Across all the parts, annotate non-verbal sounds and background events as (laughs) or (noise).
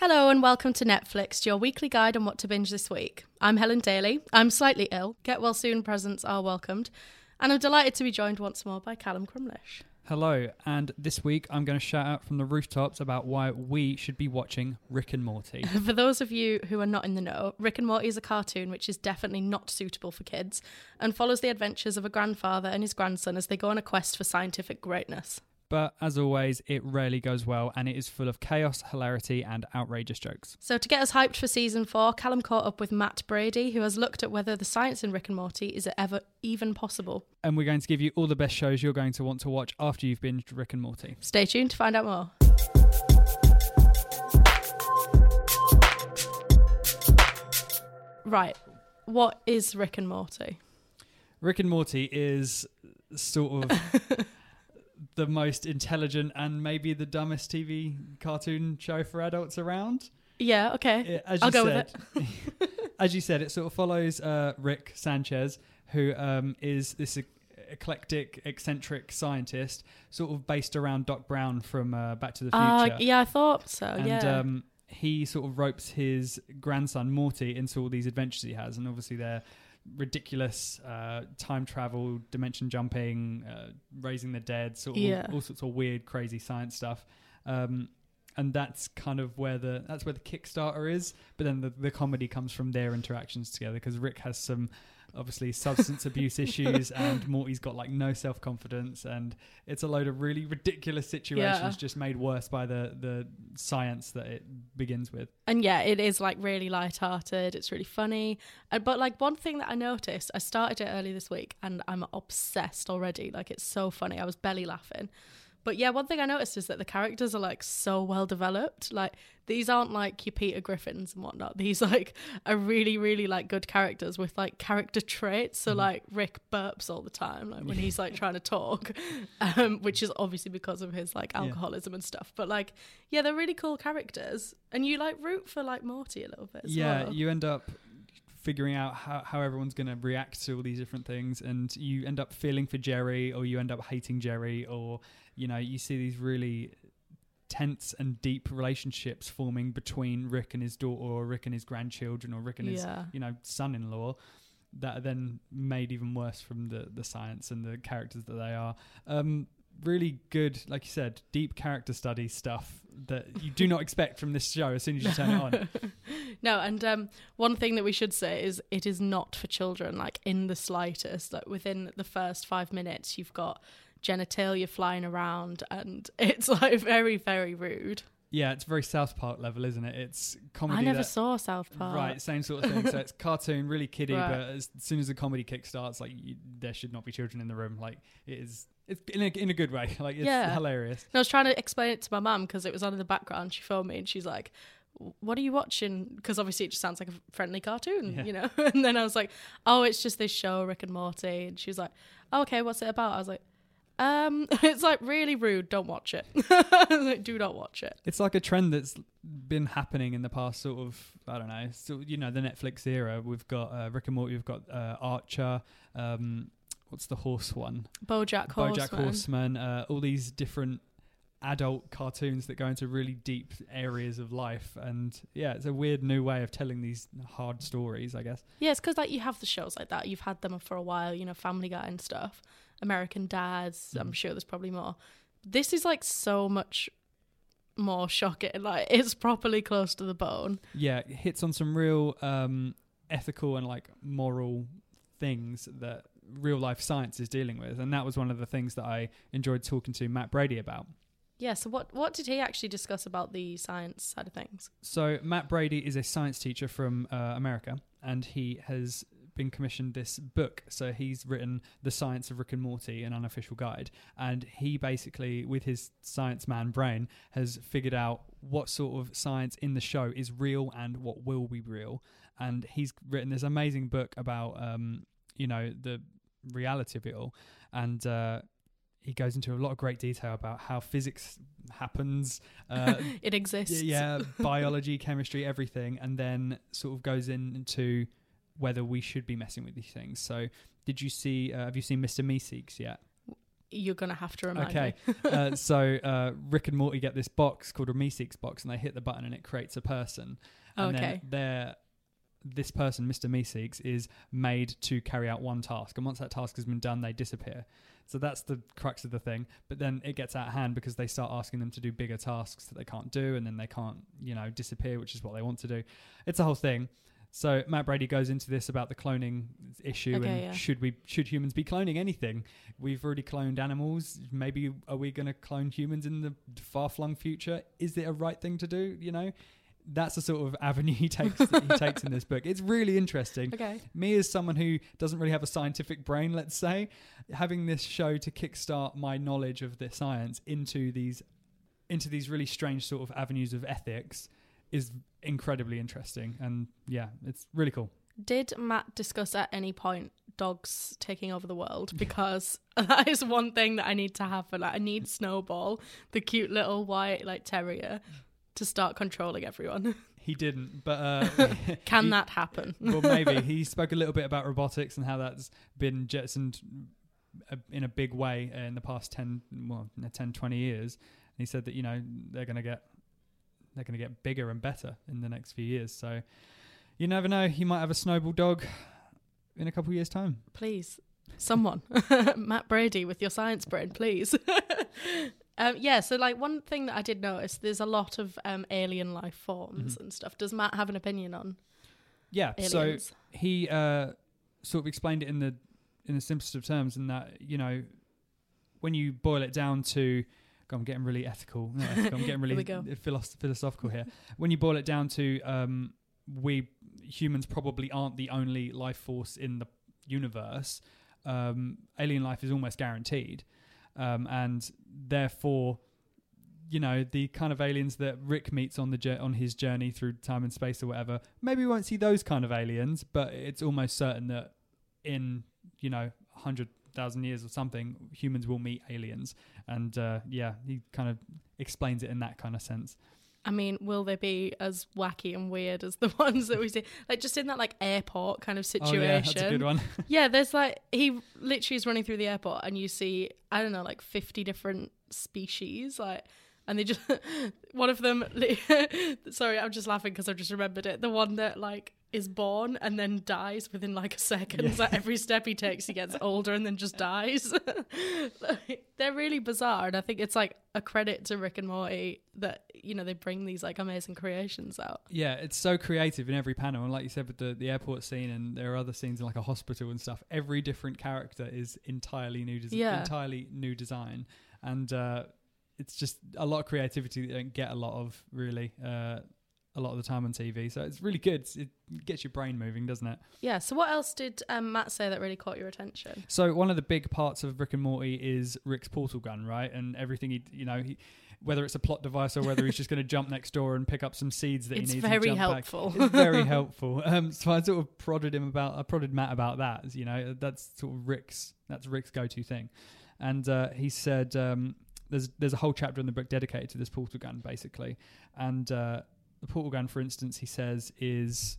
Hello and welcome to Netflixed, your weekly guide on what to binge this week. I'm Helen Daly. I'm slightly ill. Get well soon presents are welcomed. And I'm delighted to be joined once more by Callum Crumlish. Hello, and this week I'm going to shout out from the rooftops about why we should be watching Rick and Morty. (laughs) For those of you who are not in the know, Rick and Morty is a cartoon which is definitely not suitable for kids and follows the adventures of a grandfather and his grandson as they go on a quest for scientific greatness. But as always, it rarely goes well and it is full of chaos, hilarity, and outrageous jokes. So, to get us hyped for season four, Callum caught up with Matt Brady, who has looked at whether the science in Rick and Morty is ever even possible. And we're going to give you all the best shows you're going to want to watch after you've binged Rick and Morty. Stay tuned to find out more. Right. What is Rick and Morty? Rick and Morty is sort of (laughs) the most intelligent and maybe the dumbest TV cartoon show for adults around. Yeah, okay. As I'll you go said, with it. (laughs) as you said, it sort of follows uh, Rick Sanchez, who um, is this e- eclectic, eccentric scientist, sort of based around Doc Brown from uh, Back to the Uh, Future. yeah, I thought so. and yeah. um, he sort of ropes his grandson Morty into all these adventures he has, and obviously they're ridiculous uh, time travel, dimension jumping, uh, raising the dead, sort of Yeah. all, all sorts of weird, crazy science stuff. Um, and that's kind of where the that's where the Kickstarter is. But then the, the comedy comes from their interactions together because Rick has some obviously substance abuse (laughs) issues and Morty's got like no self confidence and it's a load of really ridiculous situations Yeah. just made worse by the the science that it begins with. and yeah, it is like really light-hearted. It's really funny. Uh, but like one thing that I noticed, I started it early this week, and I'm obsessed already. Like it's so funny. I was belly laughing. But yeah, one thing I noticed is that the characters are like so well developed. Like these aren't like your Peter Griffins and whatnot. (laughs) These like are really, really like good characters with like character traits. So like Rick burps all the time, like when he's like (laughs) trying to talk, (laughs) um, which is obviously because of his like Yeah. alcoholism and stuff. But like, yeah, they're really cool characters, and you like root for like Morty a little bit. As yeah, well. you end up figuring out how, how everyone's going to react to all these different things and you end up feeling for jerry or you end up hating jerry or you know you see these really tense and deep relationships forming between rick and his daughter or rick and his grandchildren or rick and his yeah. you know son-in-law that are then made even worse from the the science and the characters that they are um really good like you said deep character study stuff that you do not expect from this show as soon as you turn it on (laughs) no, and um, one thing that we should say is it is not for children, like in the slightest. Like within the first five minutes, you've got genitalia flying around, and (laughs) it's like very, very rude. Yeah, it's very South Park level, isn't it? It's comedy. I never that- saw South Park. Right, same sort of thing. so it's (laughs) cartoon, really kiddie, Right. but as soon as the comedy kick starts, like you, there should not be children in the room. Like it is, it's in a in a good way. (laughs) Like it's Yeah. hilarious. And I was trying to explain it to my mum because it was on in the background. She phoned me and she's like, "What are you watching?" Because obviously it just sounds like a friendly cartoon, Yeah. you know. (laughs) and then I was like, "Oh, it's just this show, Rick and Morty." And she was like, oh, "Okay, what's it about?" I was like, "Um, (laughs) it's like really rude. Don't watch it. I was like, Do not watch it." It's like a trend that's been happening in the past sort of I don't know, so you know the Netflix era. We've got uh, Rick and Morty. We've got uh, Archer. Um, what's the horse one? BoJack Horseman. BoJack Horseman. Uh, all these different adult cartoons that go into really deep areas of life and yeah it's a weird new way of telling these hard stories i guess Yeah, it's because like you have the shows like that. You've had them for a while, you know, Family Guy and stuff. American Dads. I'm Mhm. sure there's probably more. This is like so much more shocking. Like it's properly close to the bone. yeah it hits on some real um ethical and like moral things that real life science is dealing with and that was one of the things that i enjoyed talking to matt brady about Yeah. So what what did he actually discuss about the science side of things? So Matt Brady is a science teacher from uh, America, and he has been commissioned this book. So he's written The Science of Rick and Morty, an unofficial guide, and he basically, with his science man brain, has figured out what sort of science in the show is real and what will be real. And he's written this amazing book about, um, you know, the reality of it all, and. Uh, he goes into a lot of great detail about how physics happens, (laughs) uh, it exists. yeah, biology, chemistry, everything, and then sort of goes into whether we should be messing with these things. So, did you see? Uh, have you seen Mr. Meeseeks yet? you're gonna have to remind Okay. me. uh, (laughs) so uh, Rick and Morty get this box called a Meeseeks box, and they hit the button, and it creates a person. And Okay. then they're this person, Mr. Meeseeks, is made to carry out one task, and once that task has been done, they disappear. So that's the crux of the thing. But then it gets out of hand because they start asking them to do bigger tasks that they can't do, and then they can't, you know, disappear, which is what they want to do. It's a whole thing. So Matt Brady goes into this about the cloning issue Okay, and yeah. should we should humans be cloning anything? We've already cloned animals. Maybe are we going to clone humans in the far flung future? Is it a right thing to do? You know, that's the sort of avenue he takes (laughs) he takes in this book. It's really interesting. Okay. Me as someone who doesn't really have a scientific brain, let's say, having this show to kickstart my knowledge of the science into these into these really strange sort of avenues of ethics is incredibly interesting and yeah, it's really cool. Did Matt discuss at any point dogs taking over the world? (laughs) Because (laughs) that is one thing that I need to happen. Like, I need Snowball, the cute little white like terrier, to start controlling everyone. (laughs) He didn't, but uh, (laughs) (laughs) Can he- that happen? well, maybe. He spoke a little bit about robotics and how that's been jettisoned uh, in a big way in the past 10 well 10 20 years. And he said that you know they're going to get they're going to get bigger and better in the next few years. So you never know. He might have a snowball dog in a couple of years time. Please, someone, Matt Brady with your science brain, please. Um, yeah. So, like, one thing that I did notice, there's a lot of um, alien life forms Mhm. and stuff. Does Matt have an opinion on yeah so he uh, sort of explained it in the in the simplest of terms in that you know when you boil it down to God, I'm getting really ethical. not ethical, I'm getting (laughs) really go. philosophical here. When you boil it down to um, we humans probably aren't the only life force in the universe. Um, alien life is almost guaranteed, um, and therefore, you know, the kind of aliens that Rick meets on the on his journey through time and space or whatever. Maybe we won't see those kind of aliens, but it's almost certain that in you know hundred thousand years or something, humans will meet aliens. And uh, yeah, he kind of explains it in that kind of sense. I mean, will they be as wacky and weird as the (laughs) ones that we see? Like just in that like airport kind of situation. Oh yeah, that's a good one. (laughs) Yeah, there's like he literally is running through the airport and you see I don't know like 50 different species like and they just (laughs) one of them sorry I'm just laughing because I've just remembered it the one that like is born and then dies within like a second Yeah. like every step he takes he gets older and then just (laughs) dies (laughs) like, they're really bizarre and I think it's like a credit to Rick and Morty that you know they bring these like amazing creations out Yeah, it's so creative in every panel, and like you said with the, the airport scene, and there are other scenes in like a hospital and stuff. Every different character is entirely new, des- Yeah. entirely new design, and uh, it's just a lot of creativity that you don't get a lot of really uh, a lot of the time on TV. So it's really good. It gets your brain moving, doesn't it? yeah so what else did um, Matt say that really caught your attention So one of the big parts of Rick and Morty is Rick's portal gun, right? And everything he, you know, he, whether it's a plot device or whether he's just going to jump next door and pick up some seeds that it's he needs. very jump back. helpful it's very (laughs) helpful. Um, so I sort of prodded him about, I prodded Matt about that. as, You know, that's sort of Rick's, that's Rick's go-to thing. And uh, he said, um, there's there's a whole chapter in the book dedicated to this portal gun, basically. And uh, the portal gun, for instance, he says is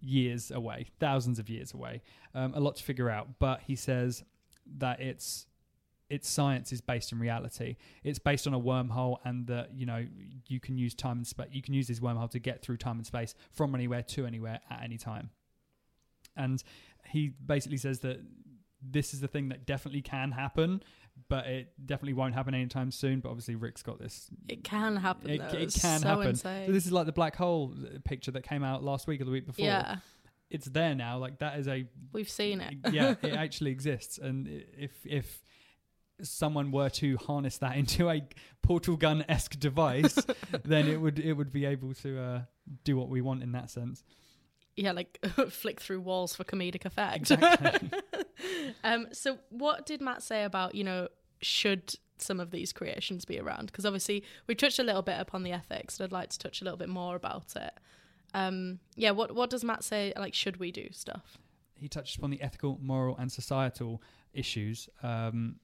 years away, thousands of years away, um, a lot to figure out. But he says that it's its science is based in reality. It's based on a wormhole, and that you know you can use time and space. You can use this wormhole to get through time and space from anywhere to anywhere at any time. And he basically says that this is the thing that definitely can happen, but it definitely won't happen anytime soon. But obviously, Rick's got this. It can happen. It, it can so happen. Insane. So this is like the black hole uh, picture that came out last week or the week before. yeah, It's there now. Like that is a we've seen it. yeah, it (laughs) actually exists. And if if someone were to harness that into a portal gun esque device, (laughs) then it would it would be able to uh, do what we want in that sense. yeah, like (laughs) flick through walls for comedic effect. Exactly. Um, so what did Matt say about you know should some of these creations be around? Because obviously we touched a little bit upon the ethics, and I'd like to touch a little bit more about it. Um, yeah, what what does Matt say? Like, should we do stuff? he touched upon the ethical, moral, and societal issues. Um,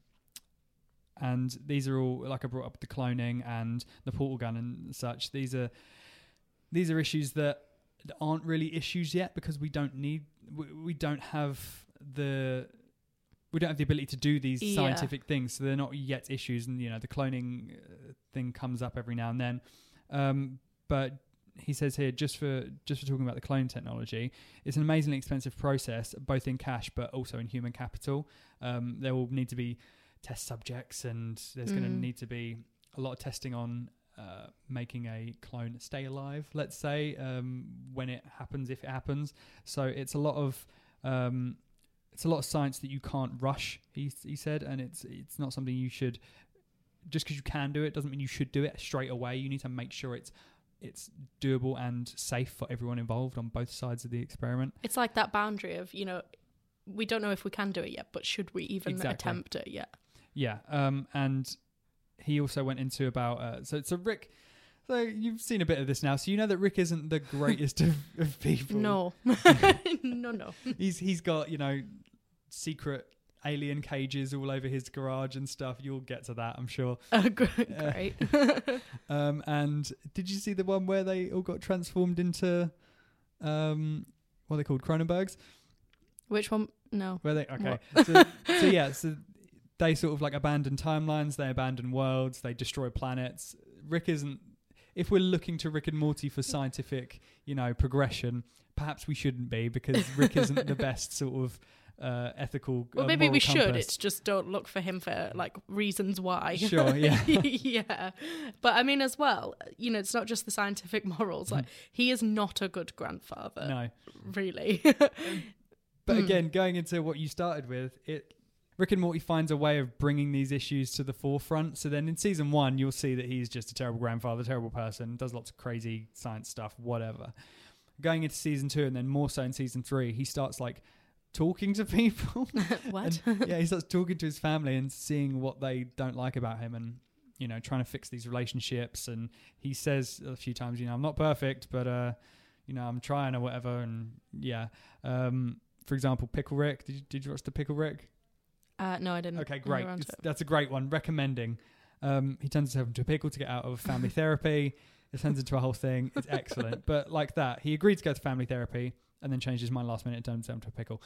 and these are all, like I brought up, the cloning and the portal gun and such. These are these are issues that aren't really issues yet because we don't need we, we don't have the we don't have the ability to do these Yeah. scientific things, so they're not yet issues. And you know, the cloning uh, thing comes up every now and then. Um, but he says here, just for just for talking about the clone technology, it's an amazingly expensive process, both in cash but also in human capital. Um, there will need to be test subjects, and there's going to Mm. need to be a lot of testing on uh, making a clone stay alive. Let's say um, when it happens, if it happens. So it's a lot of um, it's a lot of science that you can't rush. He he said, and it's it's not something you should just because you can do it doesn't mean you should do it straight away. You need to make sure it's it's doable and safe for everyone involved on both sides of the experiment. It's like that boundary of, you know, we don't know if we can do it yet, but should we even Exactly. attempt it yet? Yeah, um, and he also went into about uh, so so Rick. So you've seen a bit of this now, so you know that Rick isn't the greatest of, of people. No. (laughs) no, no. he's he's got you know secret alien cages all over his garage and stuff. You'll get to that, I'm sure. (laughs) Uh, great. (laughs) (laughs) Um, and did you see the one where they all got transformed into um, what are they called Cronenbergs? Which one? No. Where they okay? so, so yeah, so they sort of like abandon timelines, they abandon worlds, they destroy planets. Rick isn't. If we're looking to Rick and Morty for scientific, you know, progression, perhaps we shouldn't be because Rick isn't the best sort of uh, ethical. Well, uh, maybe we moral should. It's just don't look for him for like reasons why. Sure, (laughs) yeah. yeah. But I mean, as well, you know, it's not just the scientific (laughs) morals. Like, he is not a good grandfather, no. really. (laughs) But Mm. again, going into what you started with, it Rick and Morty finds a way of bringing these issues to the forefront. So then in season one, you'll see that he's just a terrible grandfather, terrible person, does lots of crazy science stuff, whatever. Going into season two, and then more so in season three, he starts like talking to people. (laughs) what? And, yeah, he starts talking to his family and seeing what they don't like about him and you know trying to fix these relationships. And he says a few times you know i'm not perfect but uh you know i'm trying or whatever. And yeah. Um for example pickle rick. Did you, did you watch the pickle rick? Uh, no, I didn't. okay great. never It's- answered. that's a great one. Recommending. Um he turns himself into a pickle to get out of family (laughs) therapy. It turns into a whole thing. It's excellent. But like that he agreed to go to family therapy and then changed his mind last minute and turned himself into a pickle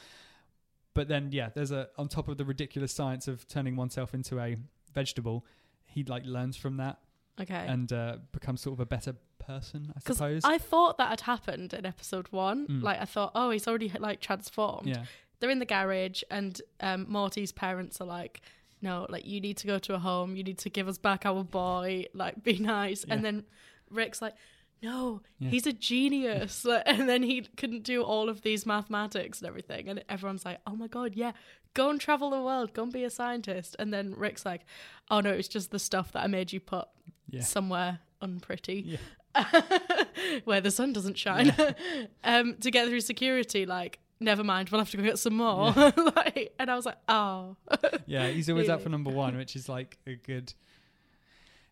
but then yeah there's a on top of the ridiculous science of turning oneself into a vegetable he like learns from that Okay. and uh, becomes sort of a better person i suppose I thought that had happened in episode one. Mm. Like I thought, oh, he's already like transformed. yeah They're in the garage, and um, Morty's parents are like, "No, like you need to go to a home. You need to give us back our boy. Like, be nice." And then Rick's like, "No, Yeah. he's a genius." (laughs) And then he couldn't do all of these mathematics and everything. And everyone's like, "Oh my god, yeah, go and travel the world. Go and be a scientist." And then Rick's like, "Oh no, it's just the stuff that I made you put yeah somewhere unpretty." yeah (laughs) where the sun doesn't shine (laughs) um to get through security like never mind we'll have to go get some more like and i was like oh yeah he's always up for number one which is like a good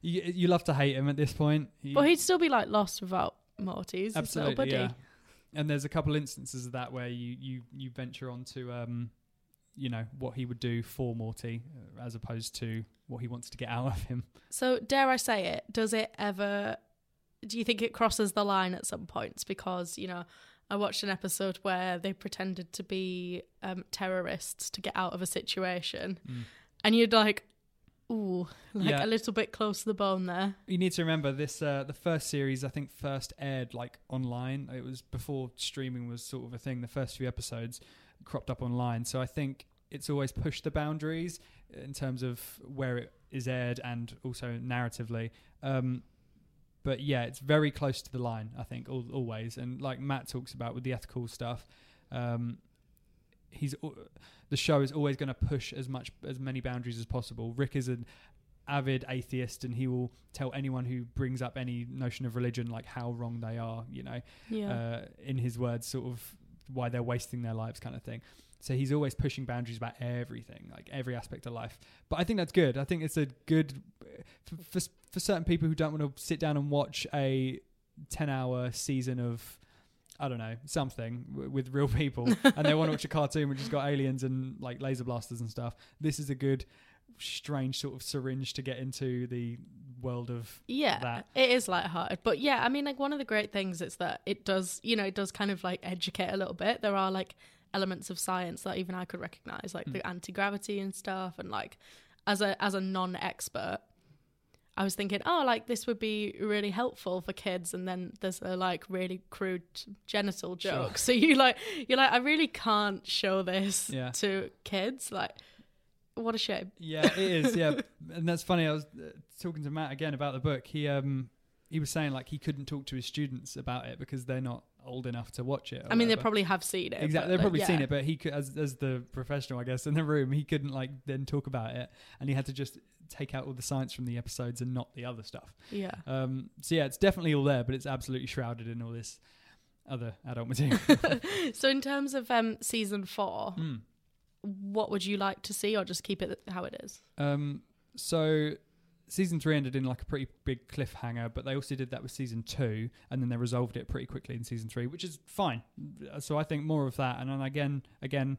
you, you love to hate him at this point. He- but he'd still be like lost without morty's absolutely little buddy. yeah. And there's a couple instances of that where you you you venture onto um you know what he would do for morty uh, as opposed to what he wants to get out of him. So dare i say it does it ever do you think it crosses the line at some points? Because you know I watched an episode where they pretended to be um, terrorists to get out of a situation, Mm. and you'd like, ooh, like Yeah. a little bit close to the bone there. you need to remember this uh, the first series i think first aired like online. It was before streaming was sort of a thing. The first few episodes cropped up online. So i think it's always pushed the boundaries in terms of where it is aired and also narratively. Um, but yeah it's very close to the line i think al- always. And like matt talks about with the ethical stuff um, he's the show is always going to push as much as many boundaries as possible. Rick is an avid atheist and he will tell anyone who brings up any notion of religion like how wrong they are you know Yeah. uh, in his words sort of why they're wasting their lives kind of thing. So he's always pushing boundaries about everything like every aspect of life. But i think that's good. I think it's a good for, for, for certain people who don't want to sit down and watch a 10 hour season of I don't know something w- with real people, (laughs) and they want to watch a cartoon which has got aliens and like laser blasters and stuff. This is a good, strange sort of syringe to get into the world of Yeah, that. it is lighthearted. But yeah, I mean, like one of the great things is that it does, you know, it does kind of like educate a little bit. There are like elements of science that even I could recognize, like Mm. the anti gravity and stuff. And like, as a as a non expert, I was thinking, oh, like this would be really helpful for kids. And then there's a like really crude genital Sure. joke. So you like you're like, I really can't show this Yeah. to kids. Like, what a shame. Yeah, it is. Yeah, (laughs) and that's funny. I was uh, talking to Matt again about the book. He um he was saying like he couldn't talk to his students about it because they're not old enough to watch it. I mean, they probably have seen it. exactly they've like, probably yeah. seen it, but he could as as the professional, I guess, in the room, he couldn't like then talk about it, and he had to just take out all the science from the episodes and not the other stuff. Yeah. Um, so yeah, it's definitely all there, but it's absolutely shrouded in all this other adult material. (laughs) (laughs) so in terms of um season four, Mm. what would you like to see, or just keep it how it is? Um, so season three ended in like a pretty big cliffhanger, but they also did that with season two, and then they resolved it pretty quickly in season three, which is fine. So I think more of that, and then again, again,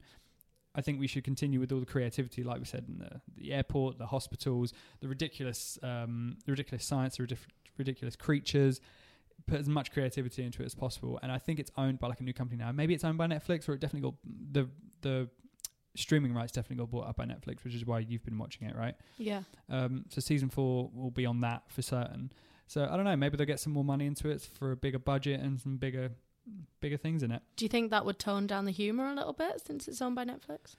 I think we should continue with all the creativity, like we said, in the, the airport, the hospitals, the ridiculous, um, the ridiculous science, the ridic- ridiculous creatures. Put as much creativity into it as possible, and I think it's owned by like a new company now. Maybe it's owned by Netflix, or it definitely got the the streaming rights definitely got bought up by Netflix, which is why you've been watching it, right? Yeah. Um, so season four will be on that for certain. So I don't know. Maybe they'll get some more money into it for a bigger budget and some bigger, bigger things in it. Do you think that would tone down the humor a little bit since it's owned by Netflix?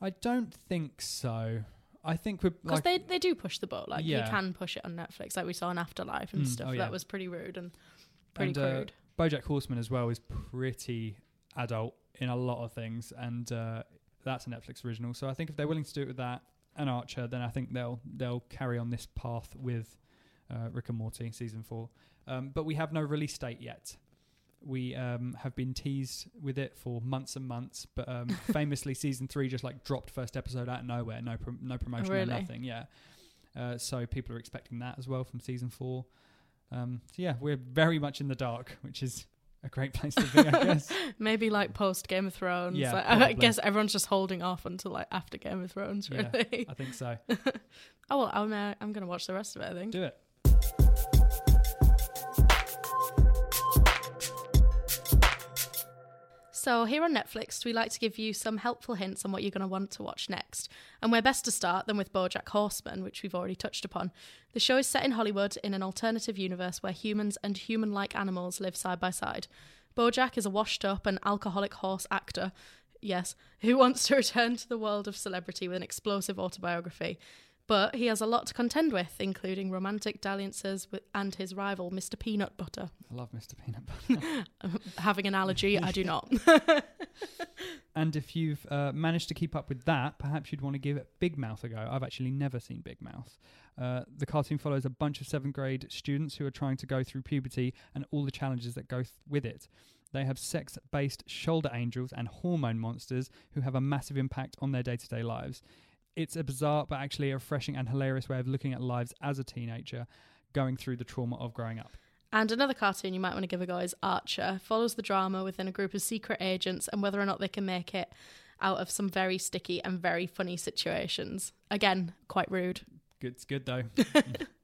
I don't think so. I think we're Because like, they they do push the boat. Like Yeah. you can push it on Netflix, like we saw in Afterlife and Mm, stuff. oh, yeah. That was pretty rude and pretty And, uh. BoJack Horseman as well is pretty adult in a lot of things, and uh, that's a Netflix original. So I think if they're willing to do it with that and Archer, then I think they'll they'll carry on this path with uh, Rick and Morty season four. Um, but we have no release date yet. We um, have been teased with it for months and months, but um, (laughs) famously, season three just like dropped first episode out of nowhere, no prom- no promotion, Really? no nothing. Yeah, uh, so people are expecting that as well from season four. Um, so yeah, we're very much in the dark, which is a great place to be, I guess. (laughs) Maybe like post Game of Thrones. Yeah, Like, I guess everyone's just holding off until like after Game of Thrones, Yeah. really. I think so. (laughs) oh well, I'm uh, I'm gonna watch the rest of it. I think. Do it. So, here on Netflixed, we like to give you some helpful hints on what you're going to want to watch next. And where best to start than with Bojack Horseman, which we've already touched upon. The show is set in Hollywood in an alternative universe where humans and human like animals live side by side. Bojack is a washed up and alcoholic horse actor, yes, who wants to return to the world of celebrity with an explosive autobiography. But he has a lot to contend with, including romantic dalliances with, and his rival, Mr. Peanut Butter. I love Mr. Peanut Butter. (laughs) Having an allergy, I do not. (laughs) and if you've uh, managed to keep up with that, perhaps you'd want to give Big Mouth a go. I've actually never seen Big Mouth. Uh, the cartoon follows a bunch of seventh grade students who are trying to go through puberty and all the challenges that go th- with it. They have sex based shoulder angels and hormone monsters who have a massive impact on their day to day lives. It's a bizarre but actually a refreshing and hilarious way of looking at lives as a teenager going through the trauma of growing up. And another cartoon you might want to give a go is Archer. Follows the drama within a group of secret agents and whether or not they can make it out of some very sticky and very funny situations. Again, quite rude. Good, it's good though. (laughs)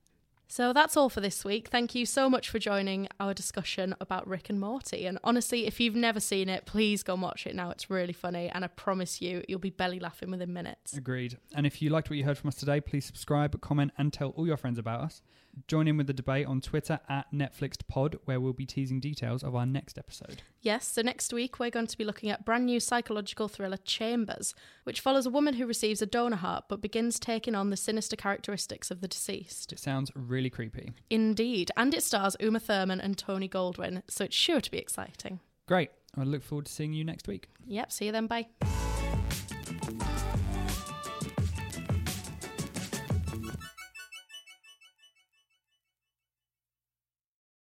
So that's all for this week. Thank you so much for joining our discussion about Rick and Morty. And honestly, if you've never seen it, please go and watch it now. It's really funny, and I promise you, you'll be belly laughing within minutes. Agreed. And if you liked what you heard from us today, please subscribe, comment, and tell all your friends about us. Join in with the debate on Twitter at NetflixedPod, where we'll be teasing details of our next episode. Yes, so next week we're going to be looking at brand new psychological thriller Chambers, which follows a woman who receives a donor heart but begins taking on the sinister characteristics of the deceased. It sounds really creepy. Indeed, and it stars Uma Thurman and Tony Goldwyn, so it's sure to be exciting. Great. I look forward to seeing you next week. Yep, see you then, bye.